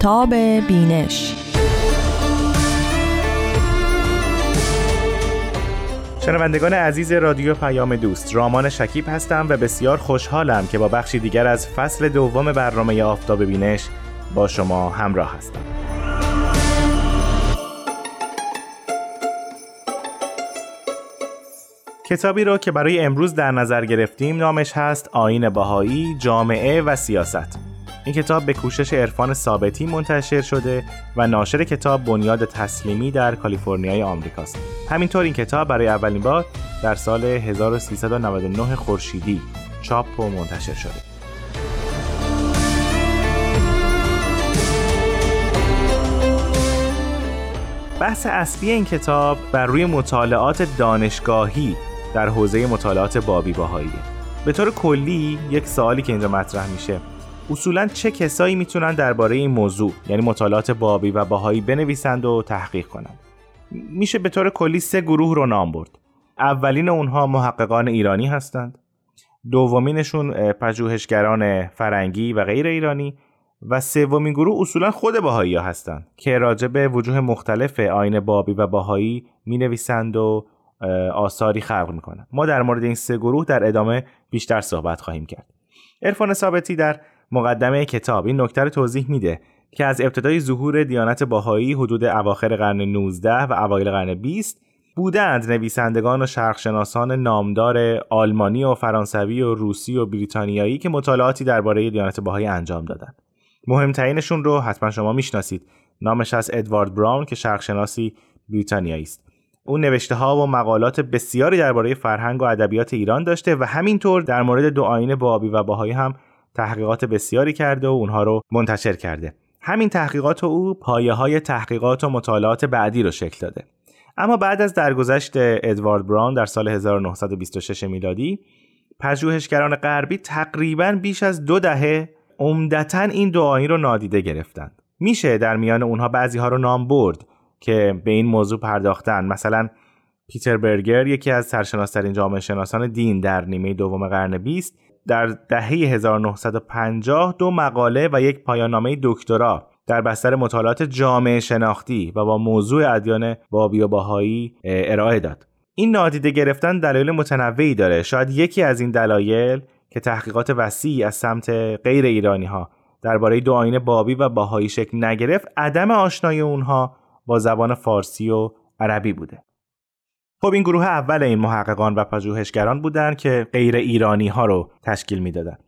آفتاب بینش. شنوندگان عزیز رادیو پیام دوست رامان شکیب هستم و بسیار خوشحالم که با بخشی دیگر از فصل دوم برنامه آفتاب بینش با شما همراه هستم. کتابی رو که برای امروز در نظر گرفتیم نامش هست آین باهایی جامعه و سیاست. این کتاب به کوشش عرفان ثابتی منتشر شده و ناشر کتاب بنیاد تسلیمی در کالیفرنیای آمریکاست. همینطور این کتاب برای اولین بار در سال 1399 خورشیدی چاپ و منتشر شده. بحث اصلی این کتاب بر روی مطالعات دانشگاهی در حوزه مطالعات بابی باهاییه. به طور کلی یک سوالی که اینجا مطرح میشه اصولا چه کسایی می‌تونن درباره این موضوع یعنی مطالعات بابی و باهایی بنویسند و تحقیق کنند. میشه به طور کلی سه گروه رو نام برد. اولین اونها محققان ایرانی هستند. دومینشون پژوهشگران فرنگی و غیر ایرانی. و سومین گروه اصولا خود باهایی ها هستند که راجع به وجوه مختلف آین بابی و باهایی می نویسند و آثاری خلق می‌کنند. ما در مورد این سه گروه در ادامه بیشتر صحبت خواهیم کرد. عرفان ثابتی در مقدمه کتاب این نکته رو توضیح میده که از ابتدای ظهور دیانت باهایی حدود اواخر قرن 19 و اوایل قرن 20 بودند نویسندگان و شرقشناسان نامدار آلمانی و فرانسوی و روسی و بریتانیایی که مطالعاتی درباره دیانت باهایی انجام دادند. مهمترینشون رو حتما شما می‌شناسید. نامش از ادوارد براون که شرقشناسی بریتانیایی است. او نوشته ها و مقالات بسیاری درباره فرهنگ و ادبیات ایران داشته و همینطور در مورد دو آین بابی و باهایی هم تحقیقات بسیاری کرده و اونها رو منتشر کرده. همین تحقیقات او پایه های تحقیقات و مطالعات بعدی رو شکل داده. اما بعد از درگذشت ادوارد براون در سال 1926 میلادی پژوهشگران غربی تقریبا بیش از دو دهه عمدتا این دو رو نادیده گرفتند. میشه در میان اونها بعضی ها رو نام برد که به این موضوع پرداختن. مثلا پیتر برگر یکی از سرشناسترین جامعه شناسان دین در نیمه دوم قرن 20 در دهه 1950 دو مقاله و یک پایاننامه دکترا در بستر مطالعات جامعه شناختی و با موضوع ادیان بابی و باهایی ارائه داد. این نادیده گرفتن دلایل متنوعی داره. شاید یکی از این دلایل که تحقیقات وسیعی از سمت غیر ایرانی ها درباره دو آین بابی و باهایی شکل نگرفت عدم آشنایی اونها با زبان فارسی و عربی بوده. خب این گروه اول این محققان و پژوهشگران بودند که غیر ایرانی ها رو تشکیل می‌دادند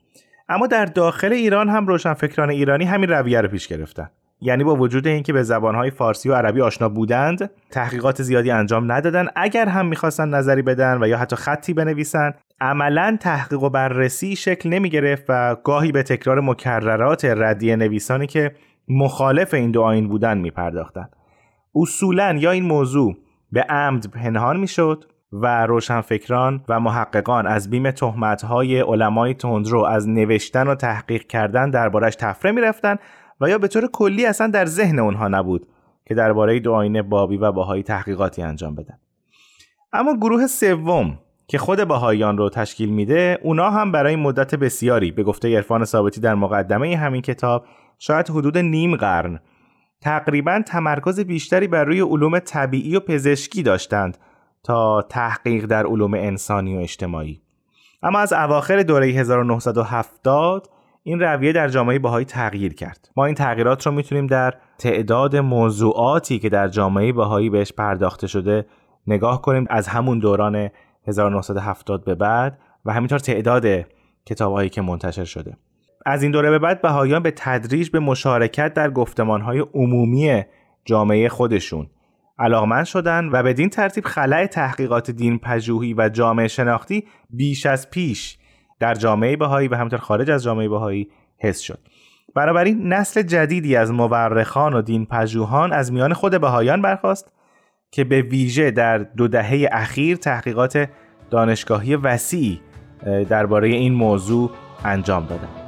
اما در داخل ایران هم روشنفکران ایرانی همین رویه رو پیش گرفتن. یعنی با وجود اینکه به زبانهای فارسی و عربی آشنا بودند تحقیقات زیادی انجام ندادن. اگر هم می‌خواستن نظری بدن و یا حتی خطی بنویسن عملا تحقیق و بررسی شکل نمی گرفت و گاهی به تکرار مکررات ردی نویسانی که مخالف این دو آین بودن می پرداختن. اصولا یا این موضوع به عمد پنهان می‌شد و روشنفکران و محققان از بیم تهمت‌های علمای تندرو از نوشتن و تحقیق کردن دربارش تفره می‌رفتن و یا به طور کلی اصلا در ذهن اونها نبود که درباره دو آینه بابی و باهایی تحقیقاتی انجام بدن. اما گروه سوم که خود باهایان رو تشکیل میده اونا هم برای مدت بسیاری به گفته عرفان ثابتی در مقدمه همین کتاب شاید حدود نیم قرن تقریبا تمرکز بیشتری بر روی علوم طبیعی و پزشکی داشتند تا تحقیق در علوم انسانی و اجتماعی. اما از اواخر دوره 1970 این رویه در جامعه بهایی تغییر کرد. ما این تغییرات رو می‌تونیم در تعداد موضوعاتی که در جامعه بهایی بهش پرداخته شده نگاه کنیم از همون دوران 1970 به بعد و همینطور تعداد کتابهایی که منتشر شده. از این دوره به بعد بهاییان به تدریج به مشارکت در گفتمانهای عمومی جامعه خودشون علاقمند شدند و بدین ترتیب خلای تحقیقات دین پژوهی و جامعه شناختی بیش از پیش در جامعه بهایی و همینطور خارج از جامعه بهایی حس شد. بنابراین نسل جدیدی از مورخان و دین پژوهان از میان خود بهایان برخواست که به ویژه در دو دهه اخیر تحقیقات دانشگاهی وسیعی درباره این موضوع انجام دادند.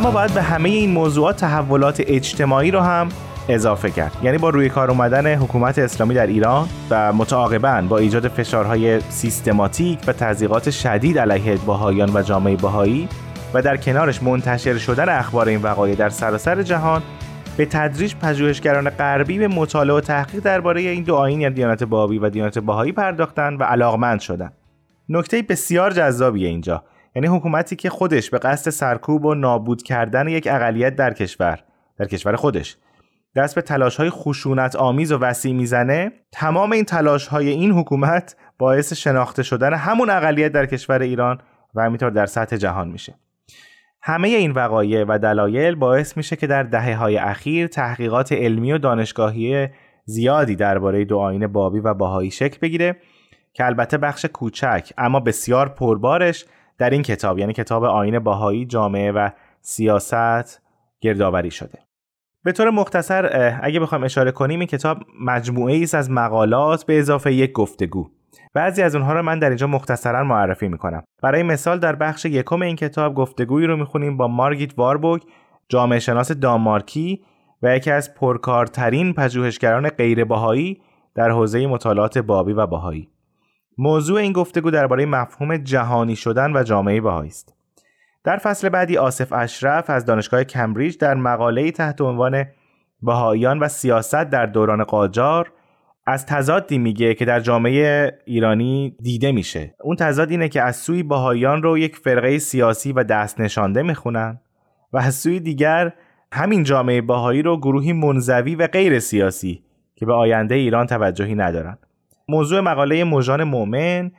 اما باید به همه این موضوعات تحولات اجتماعی رو هم اضافه کرد. یعنی با روی کار اومدن حکومت اسلامی در ایران و متعاقبا با ایجاد فشارهای سیستماتیک و تضییقات شدید علیه بهاییان و جامعه بهایی و در کنارش منتشر شدن اخبار این وقایع در سراسر جهان به تدریج پژوهشگران غربی به مطالعه و تحقیق درباره این دو آیین یعنی دیانت بابی و دیانت بهایی پرداختند و علاقمند شدند. نکته بسیار جذابیه اینجا. یعنی حکومتی که خودش به قصد سرکوب و نابود کردن یک اقلیت در کشور در کشور خودش. دست به تلاش های خشونت آمیز و وسیع می‌زنه تمام این تلاش های این حکومت باعث شناخته شدن همون اقلیت در کشور ایران و همینطور در سطح جهان میشه. همه این وقایع و دلایل باعث میشه که در دهه های اخیر تحقیقات علمی و دانشگاهی زیادی درباره دو آین بابی و باهایی شکل بگیره که البته بخش کوچک اما بسیار پربارش در این کتاب یعنی کتاب آین باهایی جامعه و سیاست گردآوری شده. به طور مختصر اگه بخوایم اشاره کنیم این کتاب مجموعه ای از مقالات به اضافه یک گفتگو. بعضی از اونها رو من در اینجا مختصرا معرفی می‌کنم. برای مثال در بخش یکم این کتاب گفتگویی رو می‌خونیم با مارگیت واربوگ جامعه شناس دانمارکی و یکی از پرکارترین پژوهشگران غیر باهایی در حوزه مطالعات بابی و باهایی موضوع این گفتگو درباره مفهوم جهانی شدن و جامعه بهایی است. در فصل بعدی آصف اشرف از دانشگاه کمبریج در مقاله‌ای تحت عنوان بهاییان و سیاست در دوران قاجار از تضادی میگه که در جامعه ایرانی دیده میشه. اون تضاد اینه که از سوی بهاییان رو یک فرقه سیاسی و دست نشانده می‌خونن و از سوی دیگر همین جامعه بهایی رو گروهی منزوی و غیر سیاسی که به آینده ایران توجهی ندارن. موضوع مقاله موجان مؤمن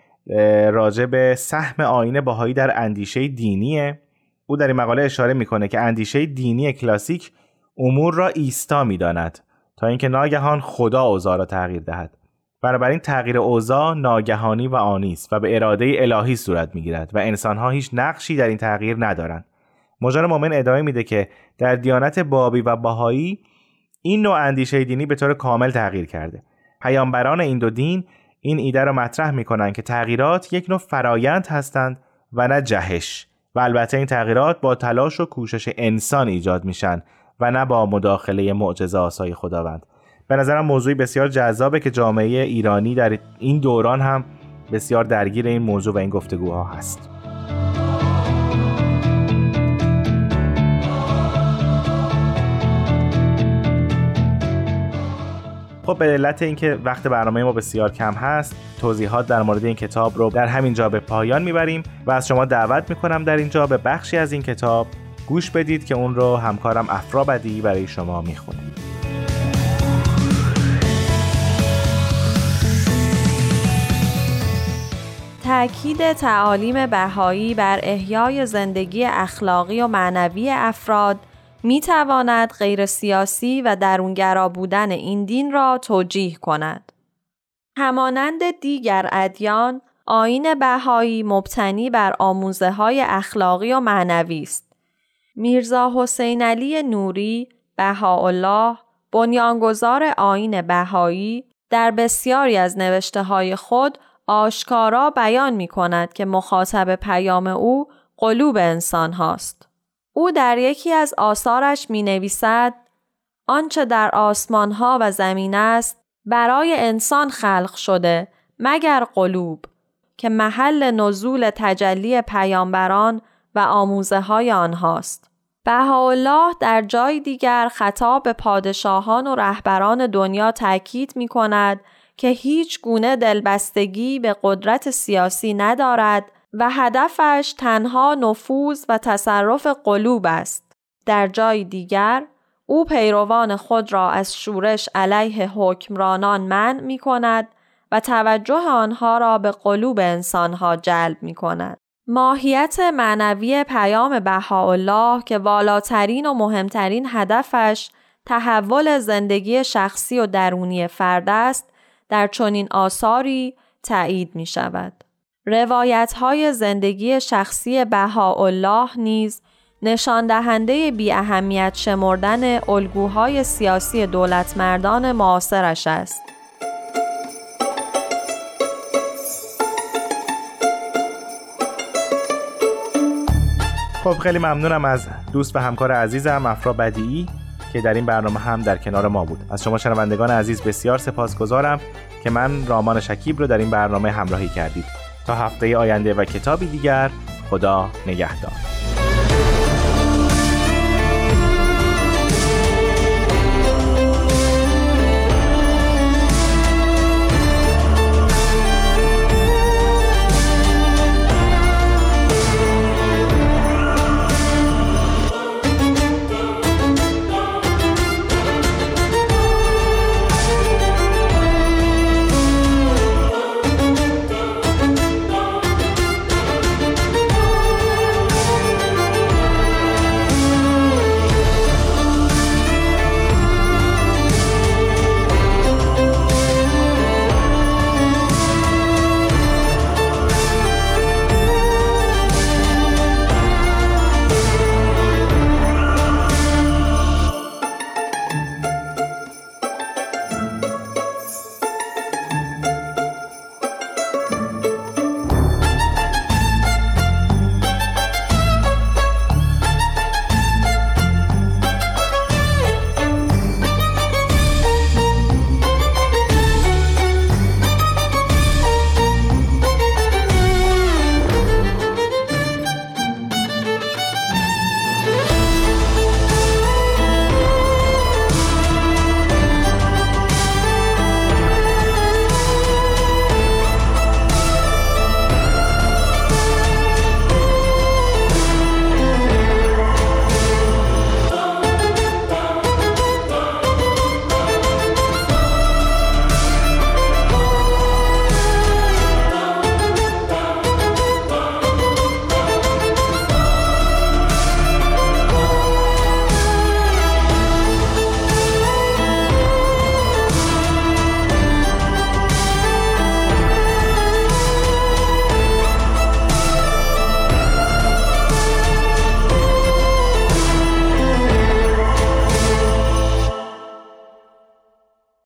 راجع به سهم آین باهایی در اندیشه دینیه. او در این مقاله اشاره می‌کنه که اندیشه دینی کلاسیک امور را ایستا می‌داند تا اینکه ناگهان خدا اوضاع را تغییر دهد. بنابراین تغییر اوضاع ناگهانی و آنی است و به اراده الهی صورت می‌گیرد و انسانها هیچ نقشی در این تغییر ندارند. مجان مؤمن ادامه میده که در دیانت بابی و باهایی این نوع اندیشه دینی به طور کامل تغییر کرده. پیامبران این دو دین این ایده را مطرح می‌کنند که تغییرات یک نوع فرایند هستند و نه جهش. و البته این تغییرات با تلاش و کوشش انسان ایجاد میشن و نه با مداخله معجزه آسای خداوند. به نظرم موضوعی بسیار جذابه که جامعه ایرانی در این دوران هم بسیار درگیر این موضوع و این گفتگوها هست. خب به علت اینکه وقت برنامه ما بسیار کم هست توضیحات در مورد این کتاب رو در همین جا به پایان می‌بریم و از شما دعوت می‌کنم در اینجا به بخشی از این کتاب گوش بدید که اون رو همکارم افرا بدی برای شما می‌خونه. تأکید تعالیم بهایی بر احیای زندگی اخلاقی و معنوی افراد می تواند غیر سیاسی و درونگرا بودن این دین را توجیه کند. همانند دیگر ادیان، آین بهایی مبتنی بر آموزه های اخلاقی و معنوی است. میرزا حسین علی نوری، بهاءالله، بنیانگذار آین بهایی در بسیاری از نوشته های خود آشکارا بیان می کند که مخاطب پیام او قلوب انسان هاست. او در یکی از آثارش می نویسد آنچه در آسمان ها و زمین است برای انسان خلق شده مگر قلوب که محل نزول تجلی پیامبران و آموزه های آنهاست. بهاءالله در جای دیگر خطاب به پادشاهان و رهبران دنیا تاکید می کند که هیچ گونه دلبستگی به قدرت سیاسی ندارد و هدفش تنها نفوذ و تصرف قلوب است. در جای دیگر او پیروان خود را از شورش علیه حکمرانان منع می کند و توجه آنها را به قلوب انسانها جلب می کند. ماهیت معنوی پیام بهاءالله که والاترین و مهمترین هدفش تحول زندگی شخصی و درونی فرد است در چنین آثاری تایید می شود. روایت های زندگی شخصی بهاءالله نیز نشان دهنده بی اهمیت شمردن الگوهای سیاسی دولت مردان معاصرش است. خب خیلی ممنونم از دوست و همکار عزیزم افرا بدیعی که در این برنامه هم در کنار ما بود از شما شنوندگان عزیز بسیار سپاسگزارم که من رامان شکیب رو در این برنامه همراهی کردید تا هفته آینده و کتابی دیگر خدا نگهدار.